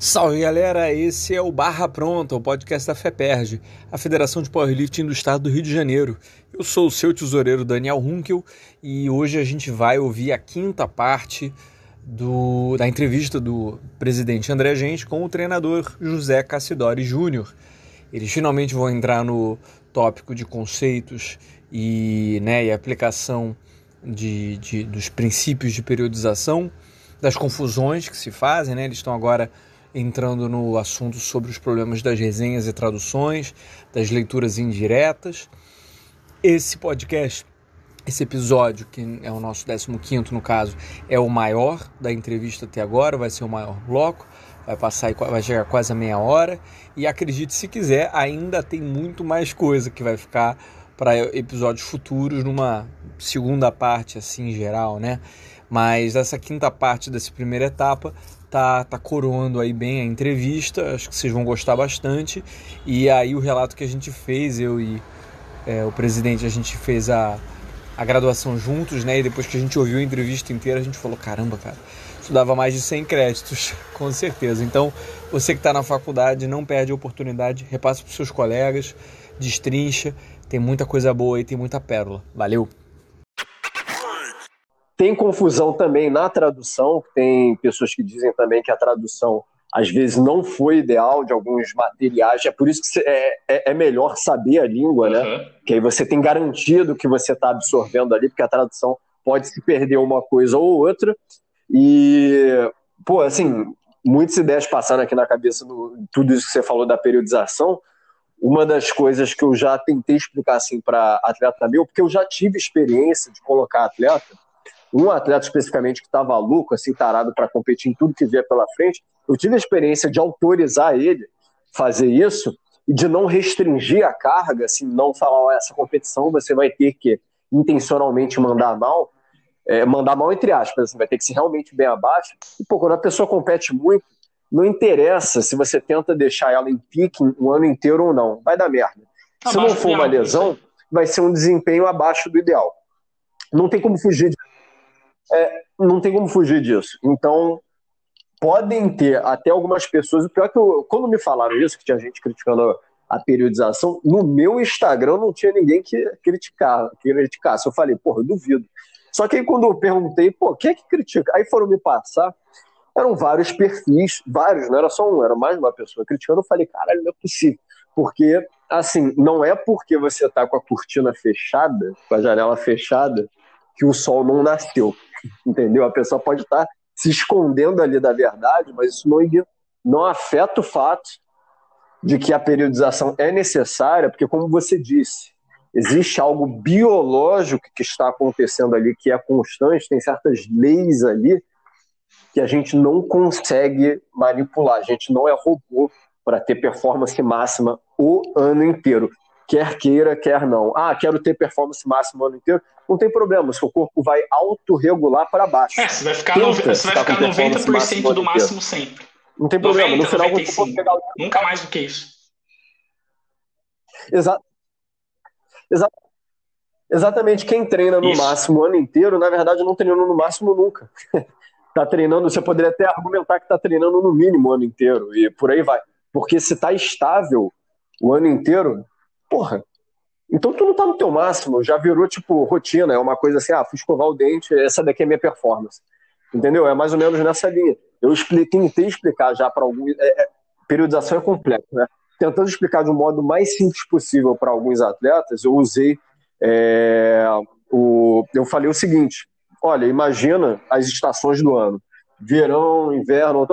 Salve galera, esse é o Barra Pronta, o podcast da FEPERJ, a Federação de Powerlifting do Estado do Rio de Janeiro. Eu sou o seu tesoureiro Daniel Runkel e hoje a gente vai ouvir a quinta parte do, da entrevista do presidente André Gente com o treinador José Cassidori Júnior. Eles finalmente vão entrar no tópico de conceitos e, né, e aplicação de, de, dos princípios de periodização, das confusões que se fazem, né? Eles estão agora entrando no assunto sobre os problemas das resenhas e traduções, das leituras indiretas. Esse podcast, esse episódio, que é o nosso 15 no caso, é o maior da entrevista até agora, vai ser o maior bloco, vai passar vai chegar quase a meia hora. E acredite se quiser, ainda tem muito mais coisa que vai ficar para episódios futuros numa segunda parte assim em geral, né? Mas essa quinta parte dessa primeira etapa tá, tá coroando aí bem a entrevista, acho que vocês vão gostar bastante. E aí o relato que a gente fez, eu e é, o presidente, a gente fez a, a graduação juntos, né? E depois que a gente ouviu a entrevista inteira, a gente falou, caramba, cara, isso dava mais de 100 créditos, com certeza. Então, você que está na faculdade, não perde a oportunidade, repasse para seus colegas, destrincha, tem muita coisa boa e tem muita pérola. Valeu! Tem confusão também na tradução, tem pessoas que dizem também que a tradução às vezes não foi ideal de alguns materiais, é por isso que é, é, é melhor saber a língua, né? Uhum. Que aí você tem garantido que você está absorvendo ali, porque a tradução pode se perder uma coisa ou outra. E, pô, assim, muitas ideias passaram aqui na cabeça tudo isso que você falou da periodização. Uma das coisas que eu já tentei explicar assim para atleta meu, porque eu já tive experiência de colocar atleta um atleta especificamente que estava louco, assim, tarado para competir em tudo que via pela frente, eu tive a experiência de autorizar ele fazer isso e de não restringir a carga, assim, não falar, oh, essa competição você vai ter que intencionalmente mandar mal, é, mandar mal entre aspas, assim, vai ter que ser realmente bem abaixo. E, pô, quando a pessoa compete muito, não interessa se você tenta deixar ela em pique um ano inteiro ou não, vai dar merda. Se não for uma lesão, vai ser um desempenho abaixo do ideal. Não tem como fugir é, não tem como fugir disso. Então, podem ter até algumas pessoas. O pior é que eu, quando me falaram isso, que tinha gente criticando a periodização, no meu Instagram não tinha ninguém que que criticasse. Eu falei, porra, eu duvido. Só que aí quando eu perguntei, pô, quem é que critica? Aí foram me passar, eram vários perfis, vários, não era só um, era mais uma pessoa criticando. Eu falei, caralho, não é possível. Porque, assim, não é porque você tá com a cortina fechada, com a janela fechada, que o sol não nasceu entendeu? A pessoa pode estar se escondendo ali da verdade, mas isso não, não afeta o fato de que a periodização é necessária, porque, como você disse, existe algo biológico que está acontecendo ali que é constante, tem certas leis ali que a gente não consegue manipular, a gente não é robô para ter performance máxima o ano inteiro quer queira, quer não. Ah, quero ter performance máxima o ano inteiro. Não tem problema, seu corpo vai autorregular para baixo. É, você vai ficar, no, você vai ficar 90% do máximo sempre. Não tem problema, 90, no final 95. pegar o... Nunca mais do que isso. Exato. Exa... Exatamente, quem treina no isso. máximo o ano inteiro, na verdade não treinou no máximo nunca. tá treinando, você poderia até argumentar que tá treinando no mínimo o ano inteiro e por aí vai. Porque se tá estável o ano inteiro, porra, então tu não tá no teu máximo, já virou tipo rotina, é uma coisa assim, ah, fui escovar o dente, essa daqui é minha performance. Entendeu? É mais ou menos nessa linha. Eu expliquei, tentei explicar já para alguns. É, é, periodização é complexa, né? Tentando explicar de um modo mais simples possível para alguns atletas, eu usei. É, o, eu falei o seguinte: olha, imagina as estações do ano: verão, inverno.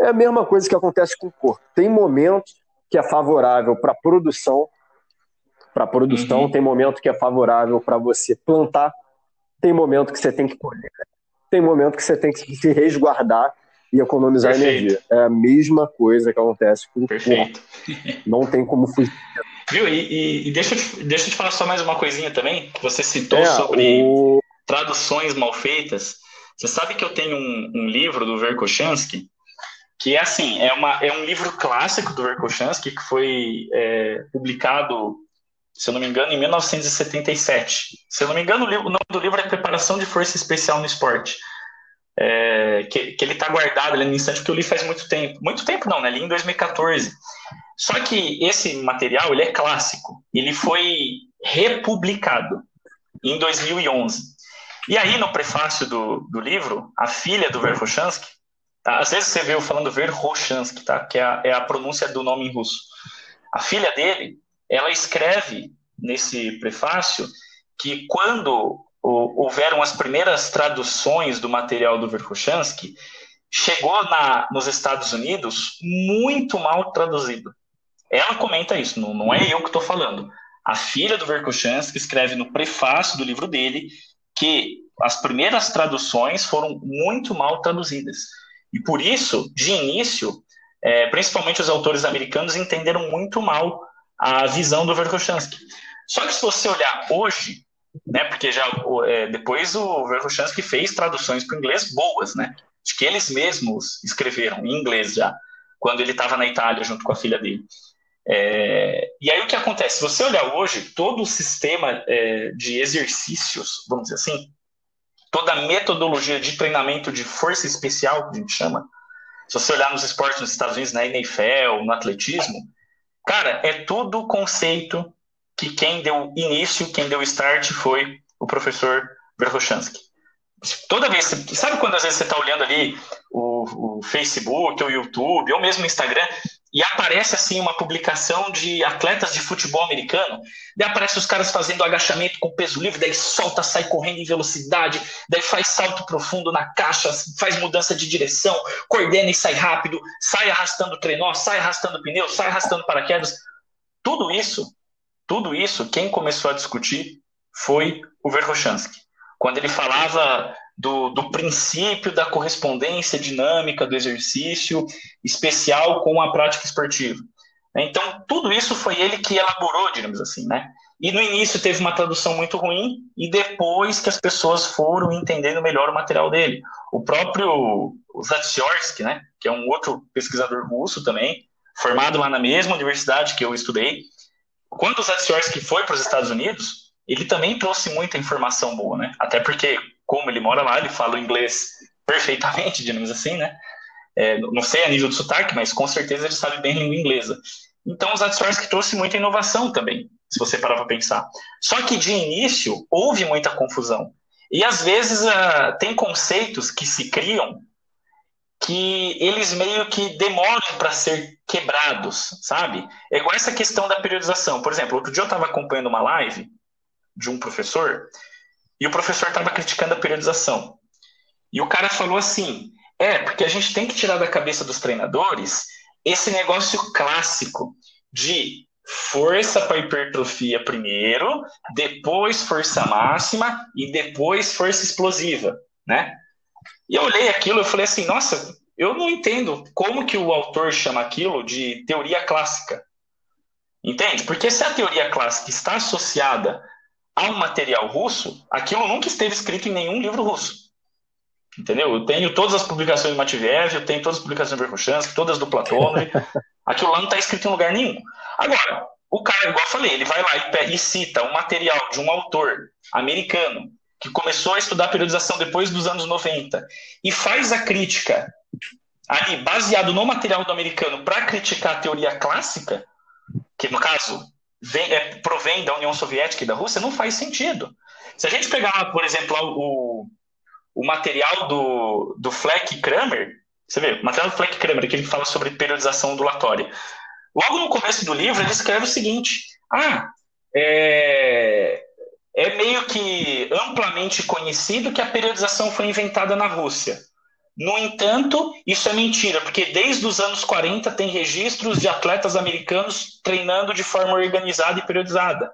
É a mesma coisa que acontece com o corpo. Tem momentos que é favorável para produção para produção, uhum. tem momento que é favorável para você plantar, tem momento que você tem que colher, tem momento que você tem que se resguardar e economizar Perfeito. energia. É a mesma coisa que acontece com Perfeito. o corpo. Não tem como fugir. Viu? E, e, e, deixa, eu te, deixa eu te falar só mais uma coisinha também, que você citou é, sobre o... traduções mal feitas. Você sabe que eu tenho um, um livro do Verkhochansky, que é assim, é, uma, é um livro clássico do Verkhochansky, que foi é, publicado se eu não me engano, em 1977. Se eu não me engano, o nome do livro é Preparação de Força Especial no Esporte. é, que, que ele está guardado ali no instante, porque eu li faz muito tempo. Muito tempo não, né? Li em 2014. Só que esse material, ele é clássico. Ele foi republicado em 2011. E aí, no prefácio do, do livro, a filha do Verkhochansky, tá? às vezes você vê eu falando Verkhochansky, tá? que é a, é a pronúncia do nome em russo. A filha dele, ela escreve nesse prefácio que quando houveram as primeiras traduções do material do Verkhochansky, chegou na, nos Estados Unidos muito mal traduzido. Ela comenta isso, não, não é eu que estou falando. A filha do Verkhochansky escreve no prefácio do livro dele que as primeiras traduções foram muito mal traduzidas. E por isso, de início, é, principalmente os autores americanos entenderam muito mal a visão do Verkhochansky. Só que se você olhar hoje, né? Porque já é, depois o Verkhochansky fez traduções para o inglês boas, né? Acho que eles mesmos escreveram em inglês já, quando ele estava na Itália junto com a filha dele. É, e aí o que acontece? Se você olhar hoje, todo o sistema é, de exercícios, vamos dizer assim, toda a metodologia de treinamento de força especial, que a gente chama, se você olhar nos esportes nos Estados Unidos, na NFL, no atletismo, cara, é tudo conceito que quem deu início, quem deu start foi o professor Verkhochansky. Toda vez, sabe quando às vezes você está olhando ali o, o, Facebook, o YouTube, ou mesmo o Instagram, e aparece assim uma publicação de atletas de futebol americano, daí aparece os caras fazendo agachamento com peso livre, daí solta, sai correndo em velocidade, daí faz salto profundo na caixa, faz mudança de direção, coordena e sai rápido, sai arrastando trenó, sai arrastando pneu, sai arrastando paraquedas. Tudo isso tudo isso, quem começou a discutir foi o Verkhochansky. Quando ele falava do, do princípio da correspondência dinâmica do exercício especial com a prática esportiva. Então, tudo isso foi ele que elaborou, digamos assim, né? E no início teve uma tradução muito ruim, e depois que as pessoas foram entendendo melhor o material dele. O próprio Zatsiorsky, né, que é um outro pesquisador russo também, formado lá na mesma universidade que eu estudei, quando o Zatsiorsky foi para os Estados Unidos, ele também trouxe muita informação boa, né? Até porque, como ele mora lá, ele fala inglês perfeitamente, digamos assim, né? É, não sei a nível de sotaque, mas com certeza ele sabe bem língua inglesa. Então, o Zatsiorsky trouxe muita inovação também, se você parar para pensar. Só que, de início, houve muita confusão. E, às vezes, uh, tem conceitos que se criam que eles meio que demoram para ser quebrados, sabe? É igual essa questão da periodização. Por exemplo, outro dia eu estava acompanhando uma live de um professor e o professor estava criticando a periodização. E o cara falou assim: é, porque a gente tem que tirar da cabeça dos treinadores esse negócio clássico de força para hipertrofia primeiro, depois força máxima e depois força explosiva, né? E eu olhei aquilo e falei assim, nossa, eu não entendo como que o autor chama aquilo de teoria clássica. Entende? Porque se a teoria clássica está associada um material russo, aquilo nunca esteve escrito em nenhum livro russo. Entendeu? Eu tenho todas as publicações do Matveev, eu tenho todas as publicações do Verkhochansky, todas do Platonov. aquilo lá não está escrito em lugar nenhum. Agora, o cara, igual eu falei, ele vai lá e, e cita um material de um autor americano que começou a estudar periodização depois dos anos 90, e faz a crítica ali, baseado no material do americano, para criticar a teoria clássica, que no caso vem, é, provém da União Soviética e da Rússia, não faz sentido. Se a gente pegar, por exemplo, o, o material do, do Fleck Kramer, você vê, o material do Fleck Kramer, que ele fala sobre periodização ondulatória. Logo no começo do livro, ele escreve o seguinte: ah, é, é meio que amplamente conhecido que a periodização foi inventada na Rússia. No entanto, isso é mentira, porque desde os anos 40 tem registros de atletas americanos treinando de forma organizada e periodizada.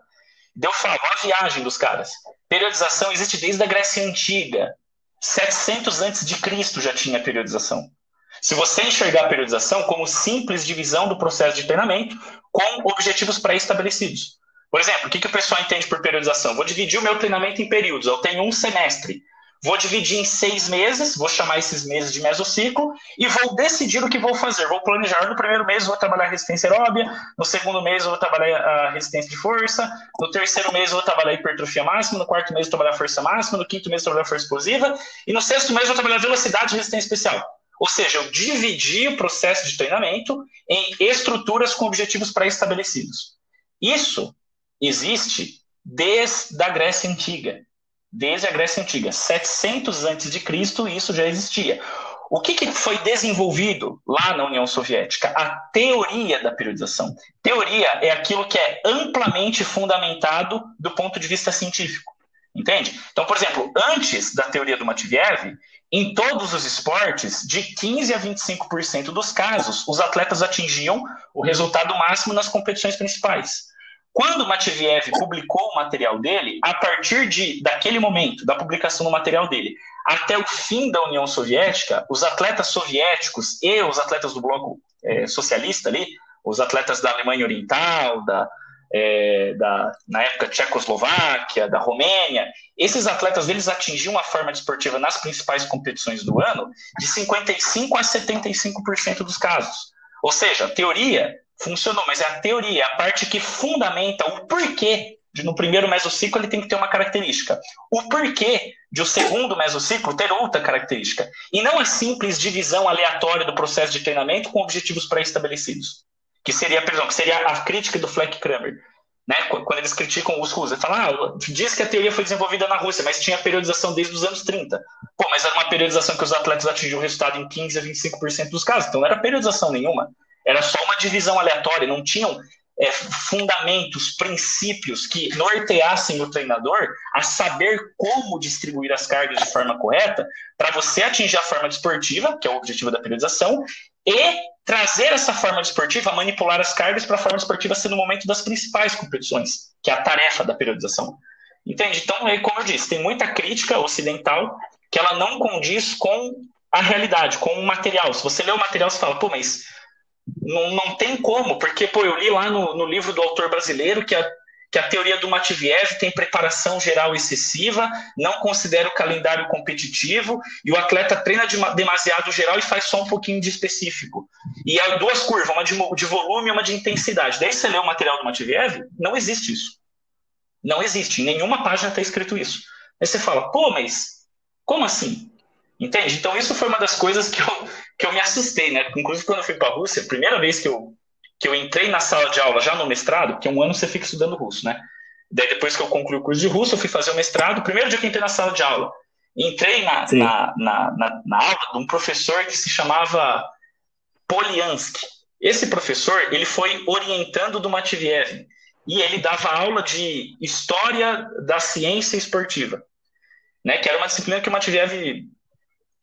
Deu falo, a viagem dos caras. Periodização existe desde a Grécia Antiga. 700 antes de Cristo já tinha periodização. Se você enxergar a periodização como simples divisão do processo de treinamento com objetivos pré-estabelecidos. Por exemplo, o que, que o pessoal entende por periodização? Vou dividir o meu treinamento em períodos. Eu tenho um semestre. Vou dividir em seis meses, vou chamar esses meses de mesociclo e vou decidir o que vou fazer. Vou planejar no primeiro mês vou trabalhar resistência aeróbia, no segundo mês vou trabalhar a resistência de força, no terceiro mês vou trabalhar hipertrofia máxima, no quarto mês vou trabalhar força máxima, no quinto mês vou trabalhar força explosiva e no sexto mês vou trabalhar velocidade e resistência especial. Ou seja, eu dividi o processo de treinamento em estruturas com objetivos pré-estabelecidos. Isso existe desde a Grécia Antiga desde a Grécia Antiga. 700 antes de Cristo isso já existia. O que, que, foi desenvolvido lá na União Soviética? A teoria da periodização. Teoria é aquilo que é amplamente fundamentado do ponto de vista científico. Entende? Então, por exemplo, antes da teoria do Matveev, em todos os esportes, de 15 a 25% dos casos, os atletas atingiam o resultado máximo nas competições principais. Quando Matviev publicou o material dele, a partir de daquele momento, da publicação do material dele, até o fim da União Soviética, os atletas soviéticos e os atletas do bloco é, socialista ali, os atletas da Alemanha Oriental, da, é, da, na época Tchecoslováquia, da Romênia, esses atletas eles atingiam uma forma desportiva nas principais competições do ano de 55 a 75% dos casos. Ou seja, a teoria funcionou, mas é a teoria, é a parte que fundamenta o porquê de no primeiro mesociclo ele tem que ter uma característica. O porquê de o segundo mesociclo ter outra característica. E não a simples divisão aleatória do processo de treinamento com objetivos pré-estabelecidos. Que seria, perdão, que seria a crítica do Fleck Kramer. Né? Quando eles criticam os russos, eles falam, ah, diz que a teoria foi desenvolvida na Rússia, mas tinha periodização desde os anos 30. Pô, mas era uma periodização que os atletas atingiam o resultado em 15 a 25% dos casos, então não era periodização nenhuma. Era só uma divisão aleatória, não tinham é, fundamentos, princípios que norteassem o treinador a saber como distribuir as cargas de forma correta para você atingir a forma desportiva, que é o objetivo da periodização, e trazer essa forma desportiva, manipular as cargas para a forma desportiva ser no momento das principais competições, que é a tarefa da periodização. Entende? Então, como eu disse, tem muita crítica ocidental que ela não condiz com a realidade, com o material. Se você lê o material, você fala, pô, mas não, não tem como, porque pô, eu li lá no, no livro do autor brasileiro que a, que a teoria do Matviev tem preparação geral excessiva, não considera o calendário competitivo e o atleta treina de, demasiado geral e faz só um pouquinho de específico. E há duas curvas, uma de, de volume e uma de intensidade. Daí você lê o material do Matviev, não existe isso. Não existe, em nenhuma página está escrito isso. Aí você fala, pô, mas como assim? Entende? Então, isso foi uma das coisas que eu, que eu me assustei, né? Inclusive, quando eu fui para a Rússia, a primeira vez que eu, que eu entrei na sala de aula, já no mestrado, porque um ano você fica estudando russo, né? Daí, depois que eu concluí o curso de russo, eu fui fazer o mestrado. Primeiro dia que eu entrei na sala de aula, entrei na, na, na, na, na aula de um professor que se chamava Poliansky. Esse professor, ele foi orientando do Matviev. E ele dava aula de História da Ciência Esportiva. Né, que era uma disciplina que o Matviev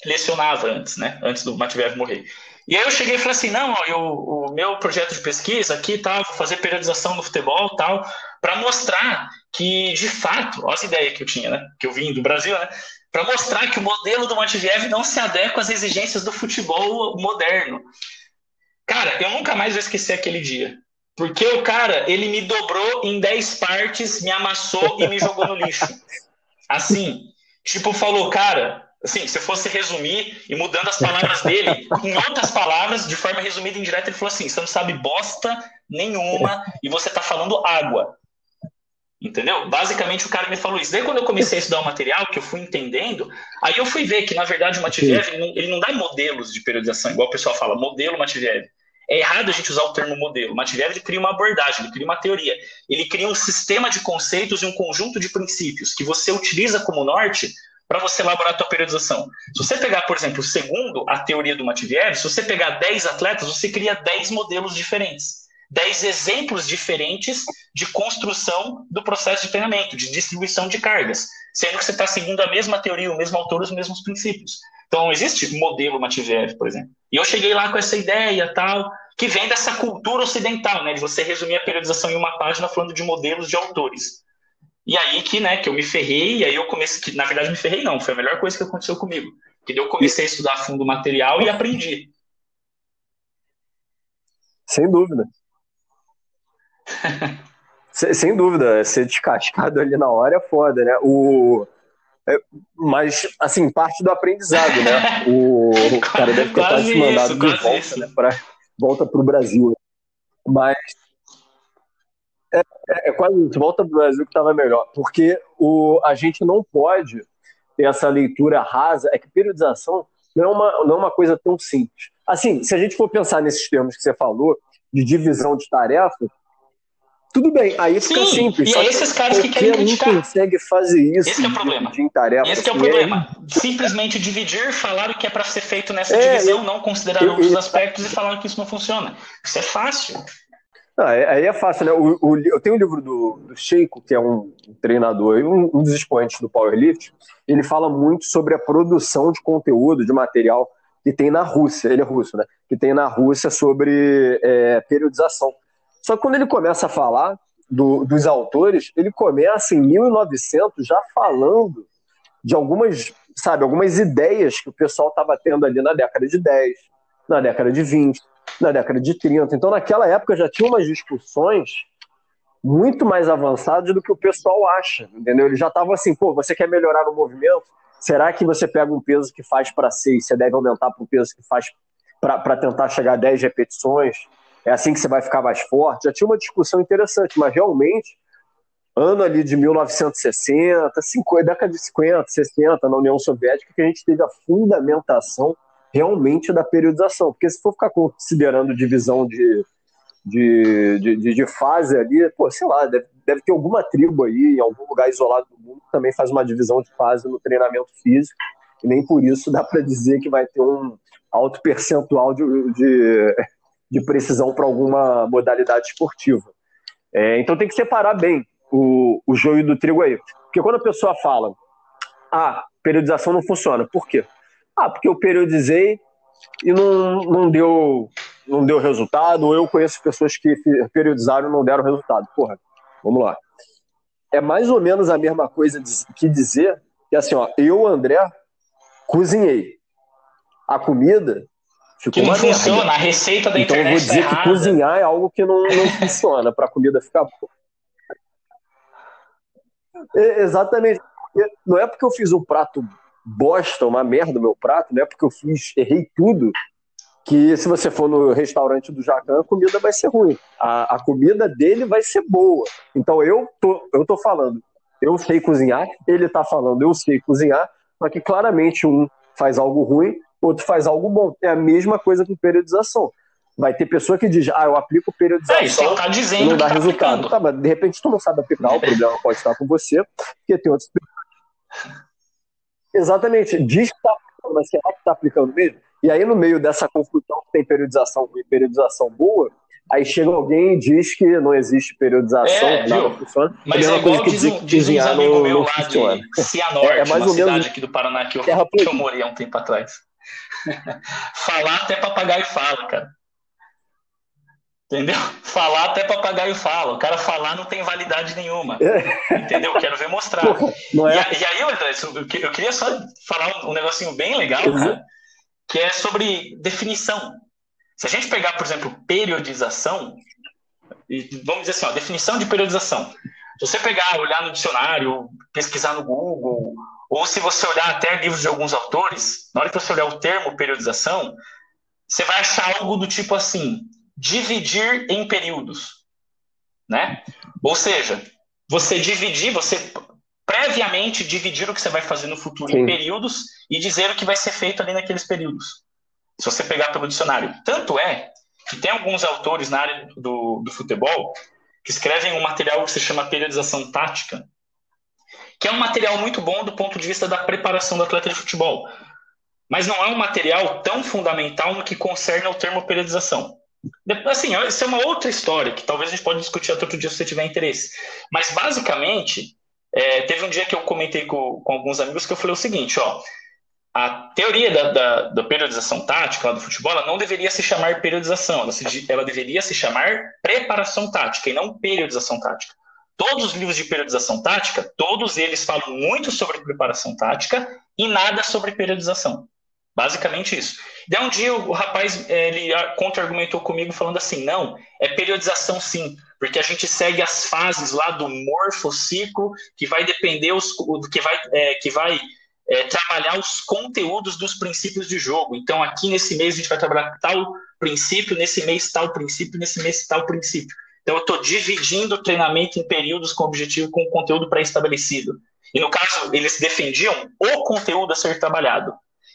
lecionava antes, né? Antes do Matveev morrer. E aí eu cheguei e falei assim, não, eu, o meu projeto de pesquisa aqui, tá, vou fazer periodização no futebol tal, para mostrar que, de fato, olha essa ideia que eu tinha, né? Que eu vim do Brasil, né? Para mostrar que o modelo do Matveev não se adequa às exigências do futebol moderno. Cara, eu nunca mais vou esquecer aquele dia. Porque o cara, ele me dobrou em 10 partes, me amassou e me jogou no lixo. Assim, tipo, falou, cara, assim, se eu fosse resumir e mudando as palavras dele, em outras palavras, de forma resumida e indireta, ele falou assim: você não sabe bosta nenhuma e você tá falando água. Entendeu? Basicamente o cara me falou isso. Daí quando eu comecei a estudar o material, que eu fui entendendo, aí eu fui ver que, na verdade, o Matviev, ele não, ele não dá modelos de periodização, igual o pessoal fala, modelo Matviev. É errado a gente usar o termo modelo. Matviev ele cria uma abordagem, ele cria uma teoria. Ele cria um sistema de conceitos e um conjunto de princípios que você utiliza como norte para você elaborar a tua periodização. Se você pegar, por exemplo, segundo a teoria do Matviev, se você pegar 10 atletas, você cria 10 modelos diferentes. 10 exemplos diferentes de construção do processo de treinamento, de distribuição de cargas, sendo que você está seguindo a mesma teoria, o mesmo autor, os mesmos princípios. Então, existe modelo Matviev, por exemplo. E eu cheguei lá com essa ideia tal, que vem dessa cultura ocidental, né, de você resumir a periodização em uma página falando de modelos de autores. E aí que, né, que eu me ferrei, e aí eu comecei, que na verdade me ferrei não, foi a melhor coisa que aconteceu comigo. Que eu comecei a estudar a fundo o material e aprendi. Sem dúvida. sem, dúvida, ser descascado ali na hora é foda, né? O, É, mas, assim, parte do aprendizado, né? O, o cara deve ter quase mandado de volta, isso. né? Pra, volta para o Brasil. Mas é, é, é quase isso, volta para o Brasil que estava melhor. Porque o, a gente não pode ter essa leitura rasa, é que periodização não é uma, não é uma coisa tão simples. Assim, se a gente for pensar nesses termos que você falou, de divisão de tarefas, tudo bem, aí fica Sim, simples. E é esses caras que querem criticar. não consegue fazer isso. Esse é o problema. De, tarefas, Esse é o problema. É... Simplesmente dividir, falar o que é para ser feito nessa é, divisão, não considerar eu, outros aspectos e falar que isso não funciona. Isso é fácil. Não, é, aí é fácil, né? O, o, eu tenho um livro do, do que é um treinador, um, um dos expoentes do Powerlift. Ele fala muito sobre a produção de conteúdo, de material que tem na Rússia. Ele é russo, né? Que tem na Rússia sobre é, periodização. Só que quando ele começa a falar do, dos autores, ele começa em 1900 já falando de algumas, sabe, algumas ideias que o pessoal estava tendo ali na década de 10, na década de 20, na década de 30. Então, naquela época já tinha umas discussões muito mais avançadas do que o pessoal acha, entendeu? Ele já estava assim, pô, você quer melhorar o movimento? Será que você pega um peso que faz para 6, você deve aumentar para o peso que faz para tentar chegar a 10 repetições? é assim que você vai ficar mais forte. Já tinha uma discussão interessante, mas realmente, ano ali de 1960, 50, década de 50, 60, na União Soviética, que a gente teve a fundamentação realmente da periodização. Porque se for ficar considerando divisão de, de, de, de fase ali, pô, sei lá, deve, deve ter alguma tribo aí, em algum lugar isolado do mundo, que também faz uma divisão de fase no treinamento físico, e nem por isso dá para dizer que vai ter um alto percentual de, de de precisão para alguma modalidade esportiva. É, então tem que separar bem o, o joio do trigo aí. Porque quando a pessoa fala, ah, periodização não funciona, por quê? Ah, porque eu periodizei e não, não, deu, não deu resultado, ou eu conheço pessoas que periodizaram e não deram resultado. Porra, vamos lá. É mais ou menos a mesma coisa que dizer que assim, ó, eu, André, cozinhei. A comida Ficou que não funciona, merda. a receita da então, internet. Então eu vou dizer tá que cozinhar é algo que não, não funciona para a comida ficar. É, exatamente. Não é porque eu fiz um prato bosta, uma merda o meu prato, não é porque eu fiz, errei tudo, que se você for no restaurante do Jacan, a comida vai ser ruim. A, a comida dele vai ser boa. Então eu tô, eu tô falando, eu sei cozinhar, ele tá falando, eu sei cozinhar, só que claramente um faz algo ruim outro faz algo bom. É a mesma coisa com periodização. Vai ter pessoa que diz, ah, eu aplico periodização é, tá dizendo não dá tá resultado. Tá, mas de repente tu não sabe aplicar, o problema pode estar com você, porque tem outros. Exatamente, diz que está aplicando, mas será que está aplicando mesmo? E aí, no meio dessa confusão que tem periodização e periodização boa, aí chega alguém e diz que não existe periodização, é, não funciona. Mas é, é igual diz, um, diz uns amigos meu lá de Cianorte, é, é mais uma cidade aqui do Paraná que eu, que eu morei há um tempo atrás. Falar até papagaio fala, cara. Entendeu? Falar até papagaio fala. O cara falar não tem validade nenhuma. É. Entendeu? Quero ver mostrar. Não é? e, e, aí, André, eu queria só falar um negocinho bem legal, uhum. cara, que é sobre definição. Se a gente pegar, por exemplo, periodização, vamos dizer assim, ó, definição de periodização. Se você pegar, olhar no dicionário, pesquisar no Google, ou se você olhar até livros de alguns autores, na hora que você olhar o termo periodização, você vai achar algo do tipo assim: dividir em períodos. Né? Ou seja, você dividir, você previamente dividir o que você vai fazer no futuro Sim. em períodos e dizer o que vai ser feito ali naqueles períodos. Se você pegar pelo dicionário. Tanto é que tem alguns autores na área do, do futebol que escrevem um material que se chama periodização tática, que é um material muito bom do ponto de vista da preparação do atleta de futebol. Mas não é um material tão fundamental no que concerne ao termo periodização. Assim, isso é uma outra história que talvez a gente pode discutir outro dia se você tiver interesse. Mas, basicamente, é, teve um dia que eu comentei com, com, alguns amigos que eu falei o seguinte, ó, a teoria da, da, da periodização tática lá do futebol, ela não deveria se chamar periodização, ela, se, ela deveria se chamar preparação tática e não periodização tática. Todos os livros de periodização tática, todos eles falam muito sobre preparação tática e nada sobre periodização. Basicamente isso. Daí um dia o rapaz ele contra-argumentou comigo falando assim: não, é periodização sim, porque a gente segue as fases lá do morfociclo que vai depender os, que vai, é, que vai é, trabalhar os conteúdos dos princípios de jogo. Então, aqui nesse mês a gente vai trabalhar tal princípio, nesse mês tal princípio, nesse mês tal princípio. Então, eu estou dividindo o treinamento em períodos com objetivo com conteúdo pré-estabelecido. E no caso, eles defendiam o conteúdo a ser trabalhado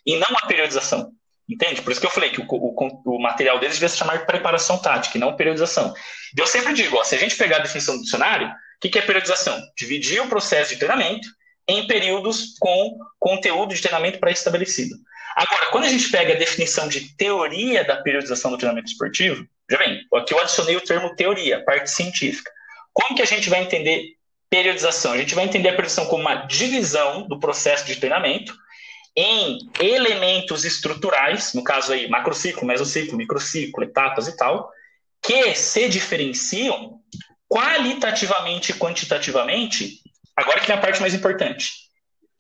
e não a periodização. Entende? Por isso que eu falei que o, o, o material deles devia se chamar preparação tática e não periodização. Eu sempre digo, ó, se a gente pegar a definição do dicionário, o que, que é periodização? Dividir o processo de treinamento em períodos com conteúdo de treinamento pré-estabelecido. Agora, quando a gente pega a definição de teoria da periodização do treinamento esportivo, já bem, aqui eu adicionei o termo teoria, parte científica. Como que a gente vai entender periodização? A gente vai entender a periodização como uma divisão do processo de treinamento em elementos estruturais, no caso aí, macrociclo, mesociclo, microciclo, etapas e tal, que se diferenciam qualitativamente e quantitativamente Agora que vem a parte mais importante.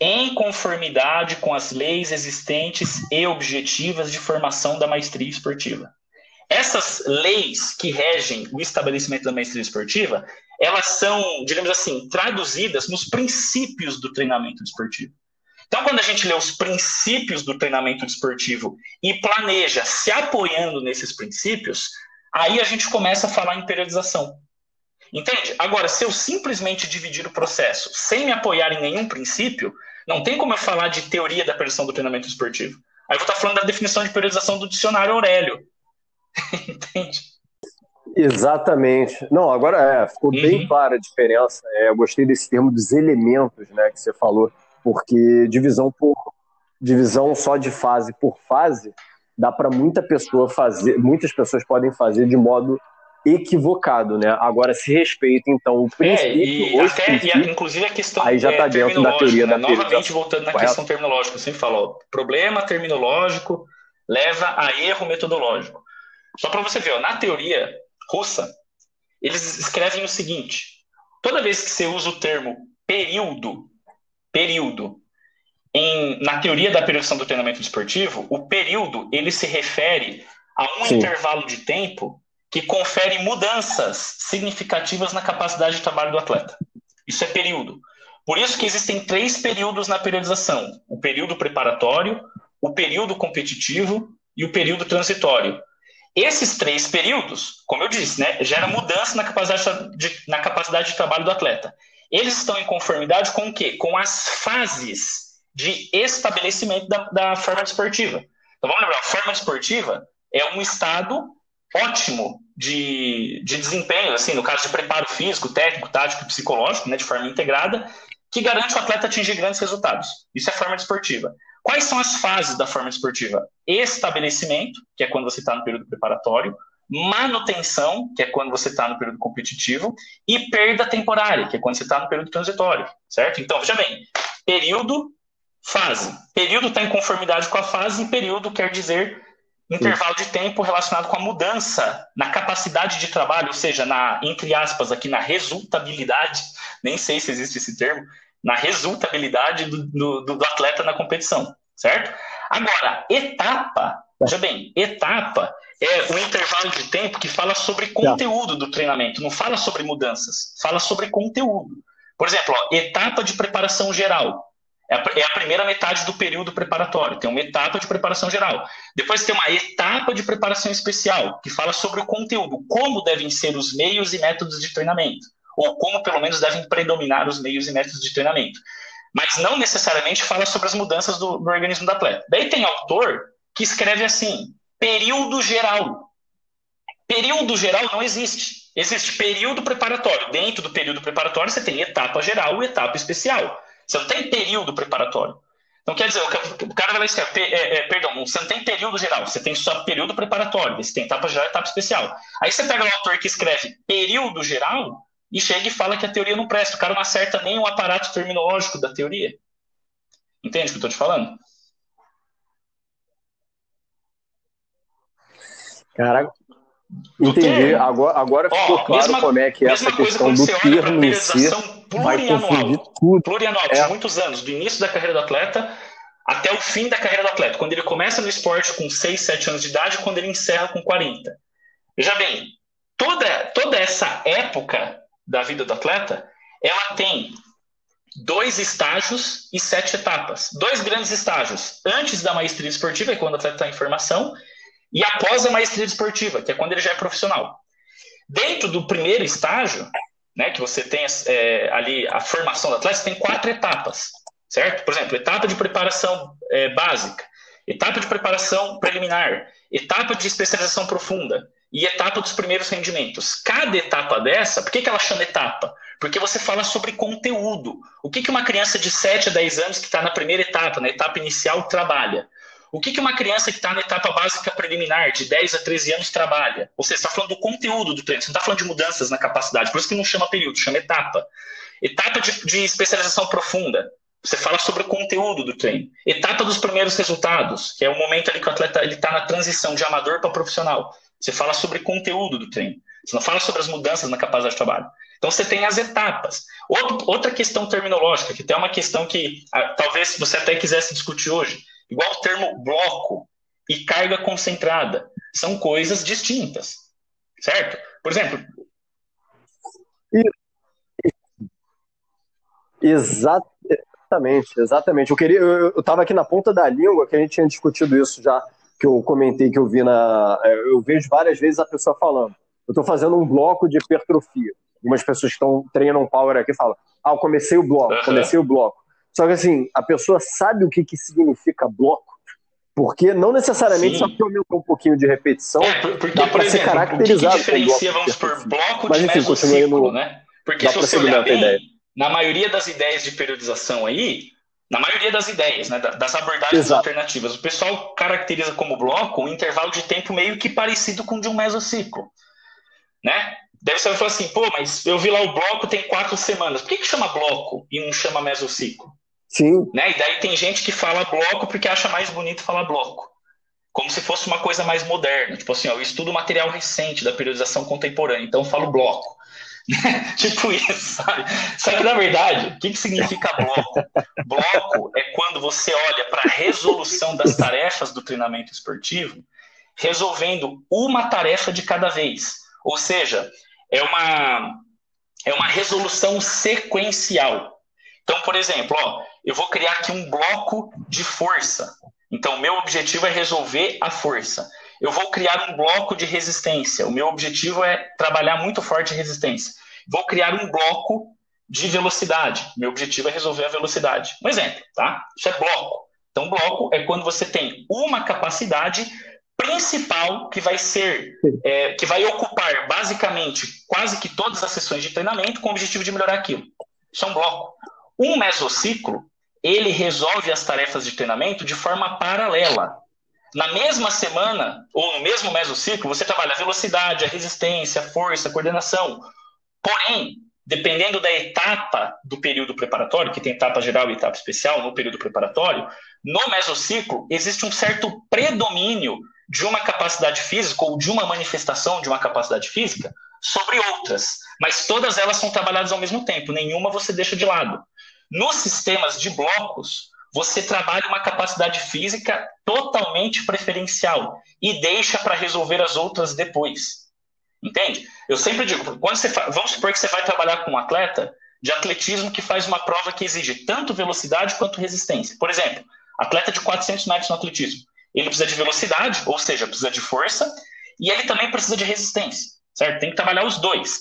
Em conformidade com as leis existentes e objetivas de formação da maestria esportiva. Essas leis que regem o estabelecimento da maestria esportiva, elas são, digamos assim, traduzidas nos princípios do treinamento esportivo. Então, quando a gente lê os princípios do treinamento esportivo e planeja se apoiando nesses princípios, aí a gente começa a falar em periodização. Entende? Agora, se eu simplesmente dividir o processo sem me apoiar em nenhum princípio, não tem como eu falar de teoria da periodização do treinamento esportivo. Aí eu vou estar falando da definição de periodização do dicionário Aurélio. Entende? Exatamente. Não, agora é, ficou uhum. bem clara a diferença. É, eu gostei desse termo dos elementos, né, que você falou, porque divisão por divisão só de fase por fase dá para muita pessoa fazer, muitas pessoas podem fazer de modo equivocado, né? Agora se respeita então o princípio, é, e até, e, inclusive a questão aí já está é, dentro da teoria né? da Novamente voltando na Correto? questão terminológica, eu sempre falo, ó, problema terminológico leva a erro metodológico. Só para você ver, ó, na teoria russa, eles escrevem o seguinte: toda vez que você usa o termo período, período, em, na teoria da periodização do treinamento esportivo, o período ele se refere a um Sim. intervalo de tempo que confere mudanças significativas na capacidade de trabalho do atleta. Isso é período. Por isso que existem três períodos na periodização: o período preparatório, o período competitivo e o período transitório. Esses três períodos, como eu disse, né, gera mudança na capacidade de, na capacidade de trabalho do atleta. Eles estão em conformidade com o quê? Com as fases de estabelecimento da, da forma esportiva. Então vamos lembrar, a forma esportiva é um estado ótimo de, de desempenho, assim, no caso de preparo físico, técnico, tático psicológico, né, de forma integrada, que garante o atleta atingir grandes resultados. Isso é forma esportiva. Quais são as fases da forma esportiva? Estabelecimento, que é quando você está no período preparatório, manutenção, que é quando você está no período competitivo, e perda temporária, que é quando você está no período transitório, certo? Então, veja bem, período, fase. Período está em conformidade com a fase, e período quer dizer intervalo de tempo relacionado com a mudança na capacidade de trabalho, ou seja, na, entre aspas, aqui na resultabilidade, nem sei se existe esse termo, na resultabilidade do, do, do atleta na competição, certo? Agora, etapa, veja bem, etapa é o intervalo de tempo que fala sobre conteúdo do treinamento, não fala sobre mudanças, fala sobre conteúdo. Por exemplo, ó, etapa de preparação geral. É a, é a, primeira metade do período preparatório. Tem uma etapa de preparação geral. Depois tem uma etapa de preparação especial, que fala sobre o conteúdo, como devem ser os meios e métodos de treinamento, ou como pelo menos devem predominar os meios e métodos de treinamento. Mas não necessariamente fala sobre as mudanças do, do organismo do atleta. Daí tem autor que escreve assim: período geral. Período geral não existe. Existe período preparatório. Dentro do período preparatório, você tem etapa geral e etapa especial. Você não tem período preparatório. Então, quer dizer, o cara vai escrever, é, é, perdão, você não tem período geral, você tem só período preparatório, você tem etapa geral e etapa especial. Aí você pega um autor que escreve período geral e chega e fala que a teoria não presta. O cara não acerta nem o aparato terminológico da teoria. Entende o que eu estou te falando? Caraca, Entendi. Agora, agora ficou claro mesma, como é que é essa questão do termo em si vai confundir tudo. Plurianual, é. de muitos anos, do início da carreira do atleta até o fim da carreira do atleta, quando ele começa no esporte com 6, 7 anos de idade, quando ele encerra com 40. Veja bem, toda, toda essa época da vida do atleta, ela tem dois estágios e sete etapas. Dois grandes estágios. Antes da maestria esportiva, que é quando o atleta está em formação, e após a maestria esportiva, que é quando ele já é profissional. Dentro do primeiro estágio, né, que você tem é, ali a formação do atleta, você tem quatro etapas certo? Por exemplo, etapa de preparação é, básica, etapa de preparação preliminar, etapa de especialização profunda e etapa dos primeiros rendimentos. Cada etapa dessa, por que, que ela chama etapa? Porque você fala sobre conteúdo. O que, que uma criança de 7 a 10 anos que está na primeira etapa, na etapa inicial, trabalha? O que, que uma criança que está na etapa básica preliminar, de 10 a 13 anos, trabalha? Ou seja, você está falando do conteúdo do treino, você não está falando de mudanças na capacidade, por isso que não chama período, chama etapa. Etapa de, de especialização profunda. Você fala sobre o conteúdo do treino. Etapa dos primeiros resultados, que é o momento ali que o atleta está na transição de amador para profissional. Você fala sobre conteúdo do treino. Você não fala sobre as mudanças na capacidade de trabalho. Então você tem as etapas. Outra questão terminológica, que tem uma questão que ah, talvez você até quisesse discutir hoje, igual o termo bloco e carga concentrada. São coisas distintas. Certo? Por exemplo. Exatamente, exatamente. Eu queria, eu estava aqui na ponta da língua que a gente tinha discutido isso já, que eu comentei que eu vi na, é, eu vejo várias vezes a pessoa falando. Eu estou fazendo um bloco de hipertrofia. Algumas pessoas que estão treinam power aqui falam: "Ah, eu comecei o bloco, comecei o bloco". Só que assim, a pessoa sabe o que que significa bloco? Porque não necessariamente Sim. só porque aumentou um pouquinho de repetição, é, porque, dá por exemplo, ser caracterizado o que, que diferencia, vamos por bloco Mas, enfim, mesociclo, no, né? Porque se você olhar bem, ideia na maioria das ideias de periodização aí, na maioria das ideias, né, das abordagens Exato. alternativas, o pessoal caracteriza como bloco um intervalo de tempo meio que parecido com o de um mesociclo, né? Deve ser falar assim, pô, mas eu vi lá o bloco tem quatro semanas. Por que, que chama bloco e não chama mesociclo? Sim. Né? E daí tem gente que fala bloco porque acha mais bonito falar bloco. Como se fosse uma coisa mais moderna. Tipo assim, ó, eu estudo material recente da periodização contemporânea, então falo bloco. tipo isso, sabe? Só que, na verdade, o que, que significa bloco? Bloco é quando você olha para a resolução das tarefas do treinamento esportivo, resolvendo uma tarefa de cada vez. Ou seja, é uma, é uma resolução sequencial. Então, por exemplo, ó, eu vou criar aqui um bloco de força. Então, meu objetivo é resolver a força eu vou criar um bloco de resistência. O meu objetivo é trabalhar muito forte resistência. Vou criar um bloco de velocidade. Meu objetivo é resolver a velocidade. Um exemplo, tá? Isso é bloco. Então, bloco é quando você tem uma capacidade principal que vai ser, é, que vai ocupar basicamente quase que todas as sessões de treinamento com o objetivo de melhorar aquilo. Isso é um bloco. Um mesociclo, ele resolve as tarefas de treinamento de forma paralela. Na mesma semana, ou no mesmo mesociclo, você trabalha a velocidade, a resistência, a força, a coordenação. Porém, dependendo da etapa do período preparatório, que tem etapa geral e etapa especial no período preparatório, no mesociclo existe um certo predomínio de uma capacidade física ou de uma manifestação de uma capacidade física sobre outras, mas todas elas são trabalhadas ao mesmo tempo, nenhuma você deixa de lado. Nos sistemas de blocos, você trabalha uma capacidade física totalmente preferencial e deixa para resolver as outras depois. Entende? Eu sempre digo, quando você vamos supor que você vai trabalhar com um atleta de atletismo que faz uma prova que exige tanto velocidade quanto resistência. Por exemplo, atleta de 400 metros no atletismo. Ele precisa de velocidade, ou seja, precisa de força, e ele também precisa de resistência, certo? Tem que trabalhar os dois.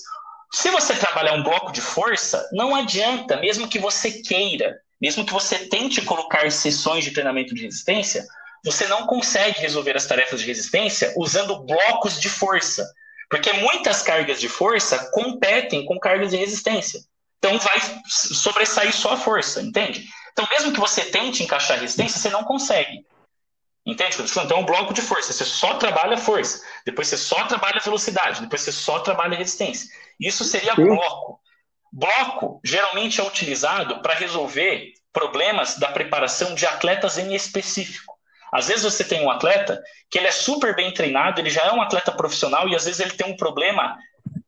Se você trabalhar um bloco de força, não adianta, mesmo que você queira, mesmo que você tente colocar sessões de treinamento de resistência, você não consegue resolver as tarefas de resistência usando blocos de força, porque muitas cargas de força competem com cargas de resistência. Então vai sobressair só a força, entende? Então, mesmo que você tente encaixar resistência, você não consegue. Entende? Então, é um bloco de força. Você só trabalha força. Depois você só trabalha velocidade. Depois você só trabalha resistência. Isso seria bloco. Bloco geralmente é utilizado para resolver problemas da preparação de atletas em específico. Às vezes você tem um atleta que ele é super bem treinado, ele já é um atleta profissional e às vezes ele tem um problema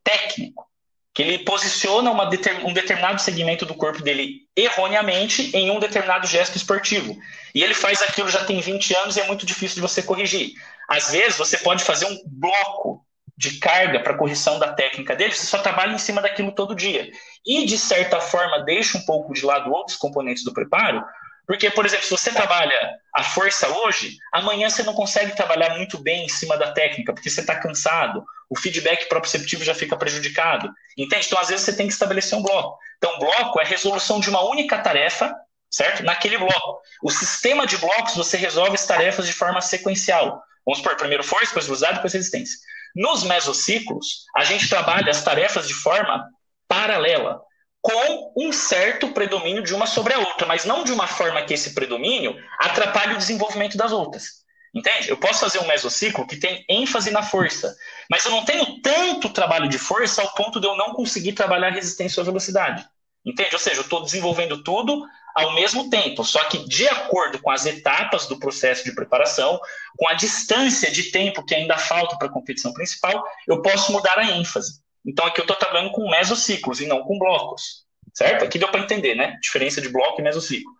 técnico. que ele posiciona deter, um determinado segmento do corpo dele erroneamente em um determinado gesto esportivo. E ele faz aquilo já tem 20 anos e é muito difícil de você corrigir. Às vezes, você pode fazer um bloco de carga para correção da técnica dele, você só trabalha em cima daquilo todo dia. E, de certa forma, deixa um pouco de lado outros componentes do preparo, porque, por exemplo, se você trabalha a força hoje, amanhã você não consegue trabalhar muito bem em cima da técnica, porque você está cansado, o feedback proprioceptivo já fica prejudicado. Entende? Então, às vezes, você tem que estabelecer um bloco. Então, bloco é a resolução de uma única tarefa, certo? Naquele bloco. O sistema de blocos, você resolve as tarefas de forma sequencial. Vamos supor, primeiro força, depois velocidade, depois resistência. Nos mesociclos, a gente trabalha as tarefas de forma paralela com um certo predomínio de uma sobre a outra, mas não de uma forma que esse predomínio atrapalhe o desenvolvimento das outras. Entende? Eu posso fazer um mesociclo que tem ênfase na força, mas eu não tenho tanto trabalho de força ao ponto de eu não conseguir trabalhar resistência ou velocidade. Entende? Ou seja, eu estou desenvolvendo tudo ao mesmo tempo, só que de acordo com as etapas do processo de preparação, com a distância de tempo que ainda falta para a competição principal, eu posso mudar a ênfase. Então aqui eu estou trabalhando com mesociclos e não com blocos, certo? Aqui deu para entender, né? Diferença de bloco e mesociclo.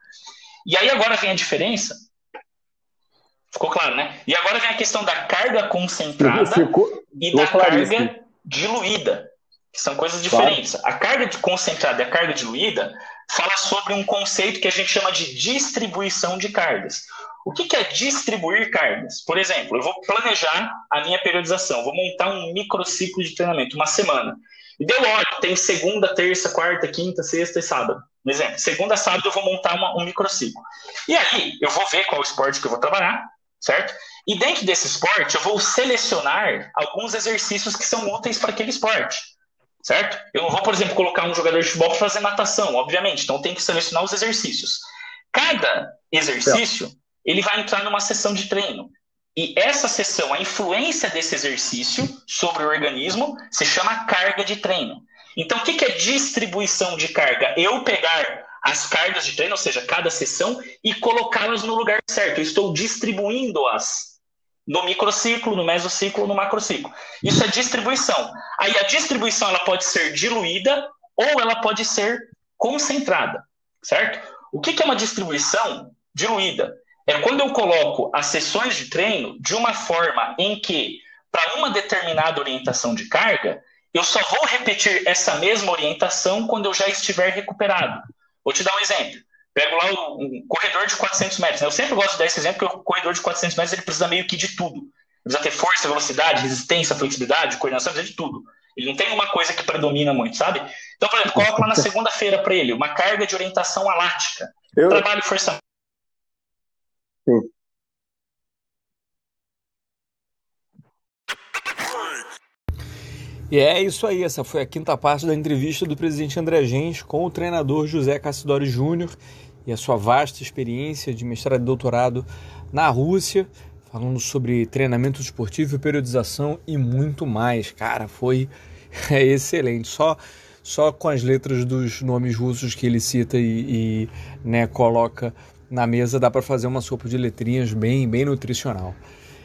E aí agora vem a diferença. Ficou claro, né? E agora vem a questão da carga concentrada Ficou... e da carga diluída, que são coisas diferentes. Claro. A carga concentrada e a carga diluída fala sobre um conceito que a gente chama de distribuição de cargas. O que, é distribuir cargas? Por exemplo, eu vou planejar a minha periodização, vou montar um microciclo de treinamento, uma semana. E deu olho, tem segunda, terça, quarta, quinta, sexta e sábado. Por exemplo, segunda, sábado eu vou montar uma, um microciclo. E aí, eu vou ver qual esporte que eu vou trabalhar, certo? E dentro desse esporte, eu vou selecionar alguns exercícios que são úteis para aquele esporte, certo? Eu não vou, por exemplo, colocar um jogador de futebol para fazer natação, obviamente. Então, tem que selecionar os exercícios. Cada exercício ele vai entrar numa sessão de treino. E essa sessão, a influência desse exercício sobre o organismo, se chama carga de treino. Então, o que é distribuição de carga? Eu pegar as cargas de treino, ou seja, cada sessão, e colocá-las no lugar certo. Eu estou distribuindo-as no microciclo, no mesociclo, no macrociclo. Isso é distribuição. Aí a distribuição ela pode ser diluída ou ela pode ser concentrada, certo? O que é uma distribuição diluída? é quando eu coloco as sessões de treino de uma forma em que, para uma determinada orientação de carga, eu só vou repetir essa mesma orientação quando eu já estiver recuperado. Vou te dar um exemplo. Pego lá um corredor de 400 metros. Né? Eu sempre gosto de dar esse exemplo, porque o corredor de 400 metros ele precisa meio que de tudo. Ele precisa ter força, velocidade, resistência, flexibilidade, coordenação, precisa de tudo. Ele não tem uma coisa que predomina muito, sabe? Então, por exemplo, coloco lá na segunda-feira para ele uma carga de orientação alática. Eu... Trabalho força Sim. E é isso aí, essa foi a quinta parte da entrevista do presidente André Gens com o treinador José Cassidori Júnior e a sua vasta experiência de mestrado e doutorado na Rússia, falando sobre treinamento esportivo, periodização e muito mais. Cara, foi é excelente. Só só com as letras dos nomes russos que ele cita e, e né, coloca na mesa dá para fazer uma sopa de letrinhas bem, bem nutricional.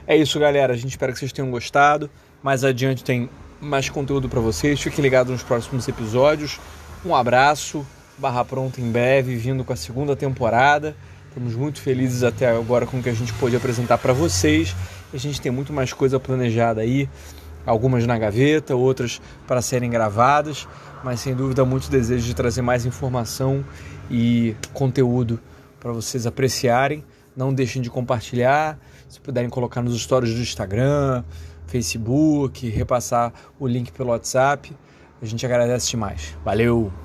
É isso, galera. A gente espera que vocês tenham gostado. Mais adiante tem mais conteúdo para vocês. Fiquem ligados nos próximos episódios. Um abraço. Barra Pronta em breve, vindo com a segunda temporada. Estamos muito felizes até agora com o que a gente pôde apresentar para vocês. A gente tem muito mais coisa planejada aí, algumas na gaveta, outras para serem gravadas, mas sem dúvida muito desejo de trazer mais informação e conteúdo para vocês apreciarem. Não deixem de compartilhar. Se puderem colocar nos stories do Instagram, Facebook, repassar o link pelo WhatsApp, a gente agradece demais. Valeu!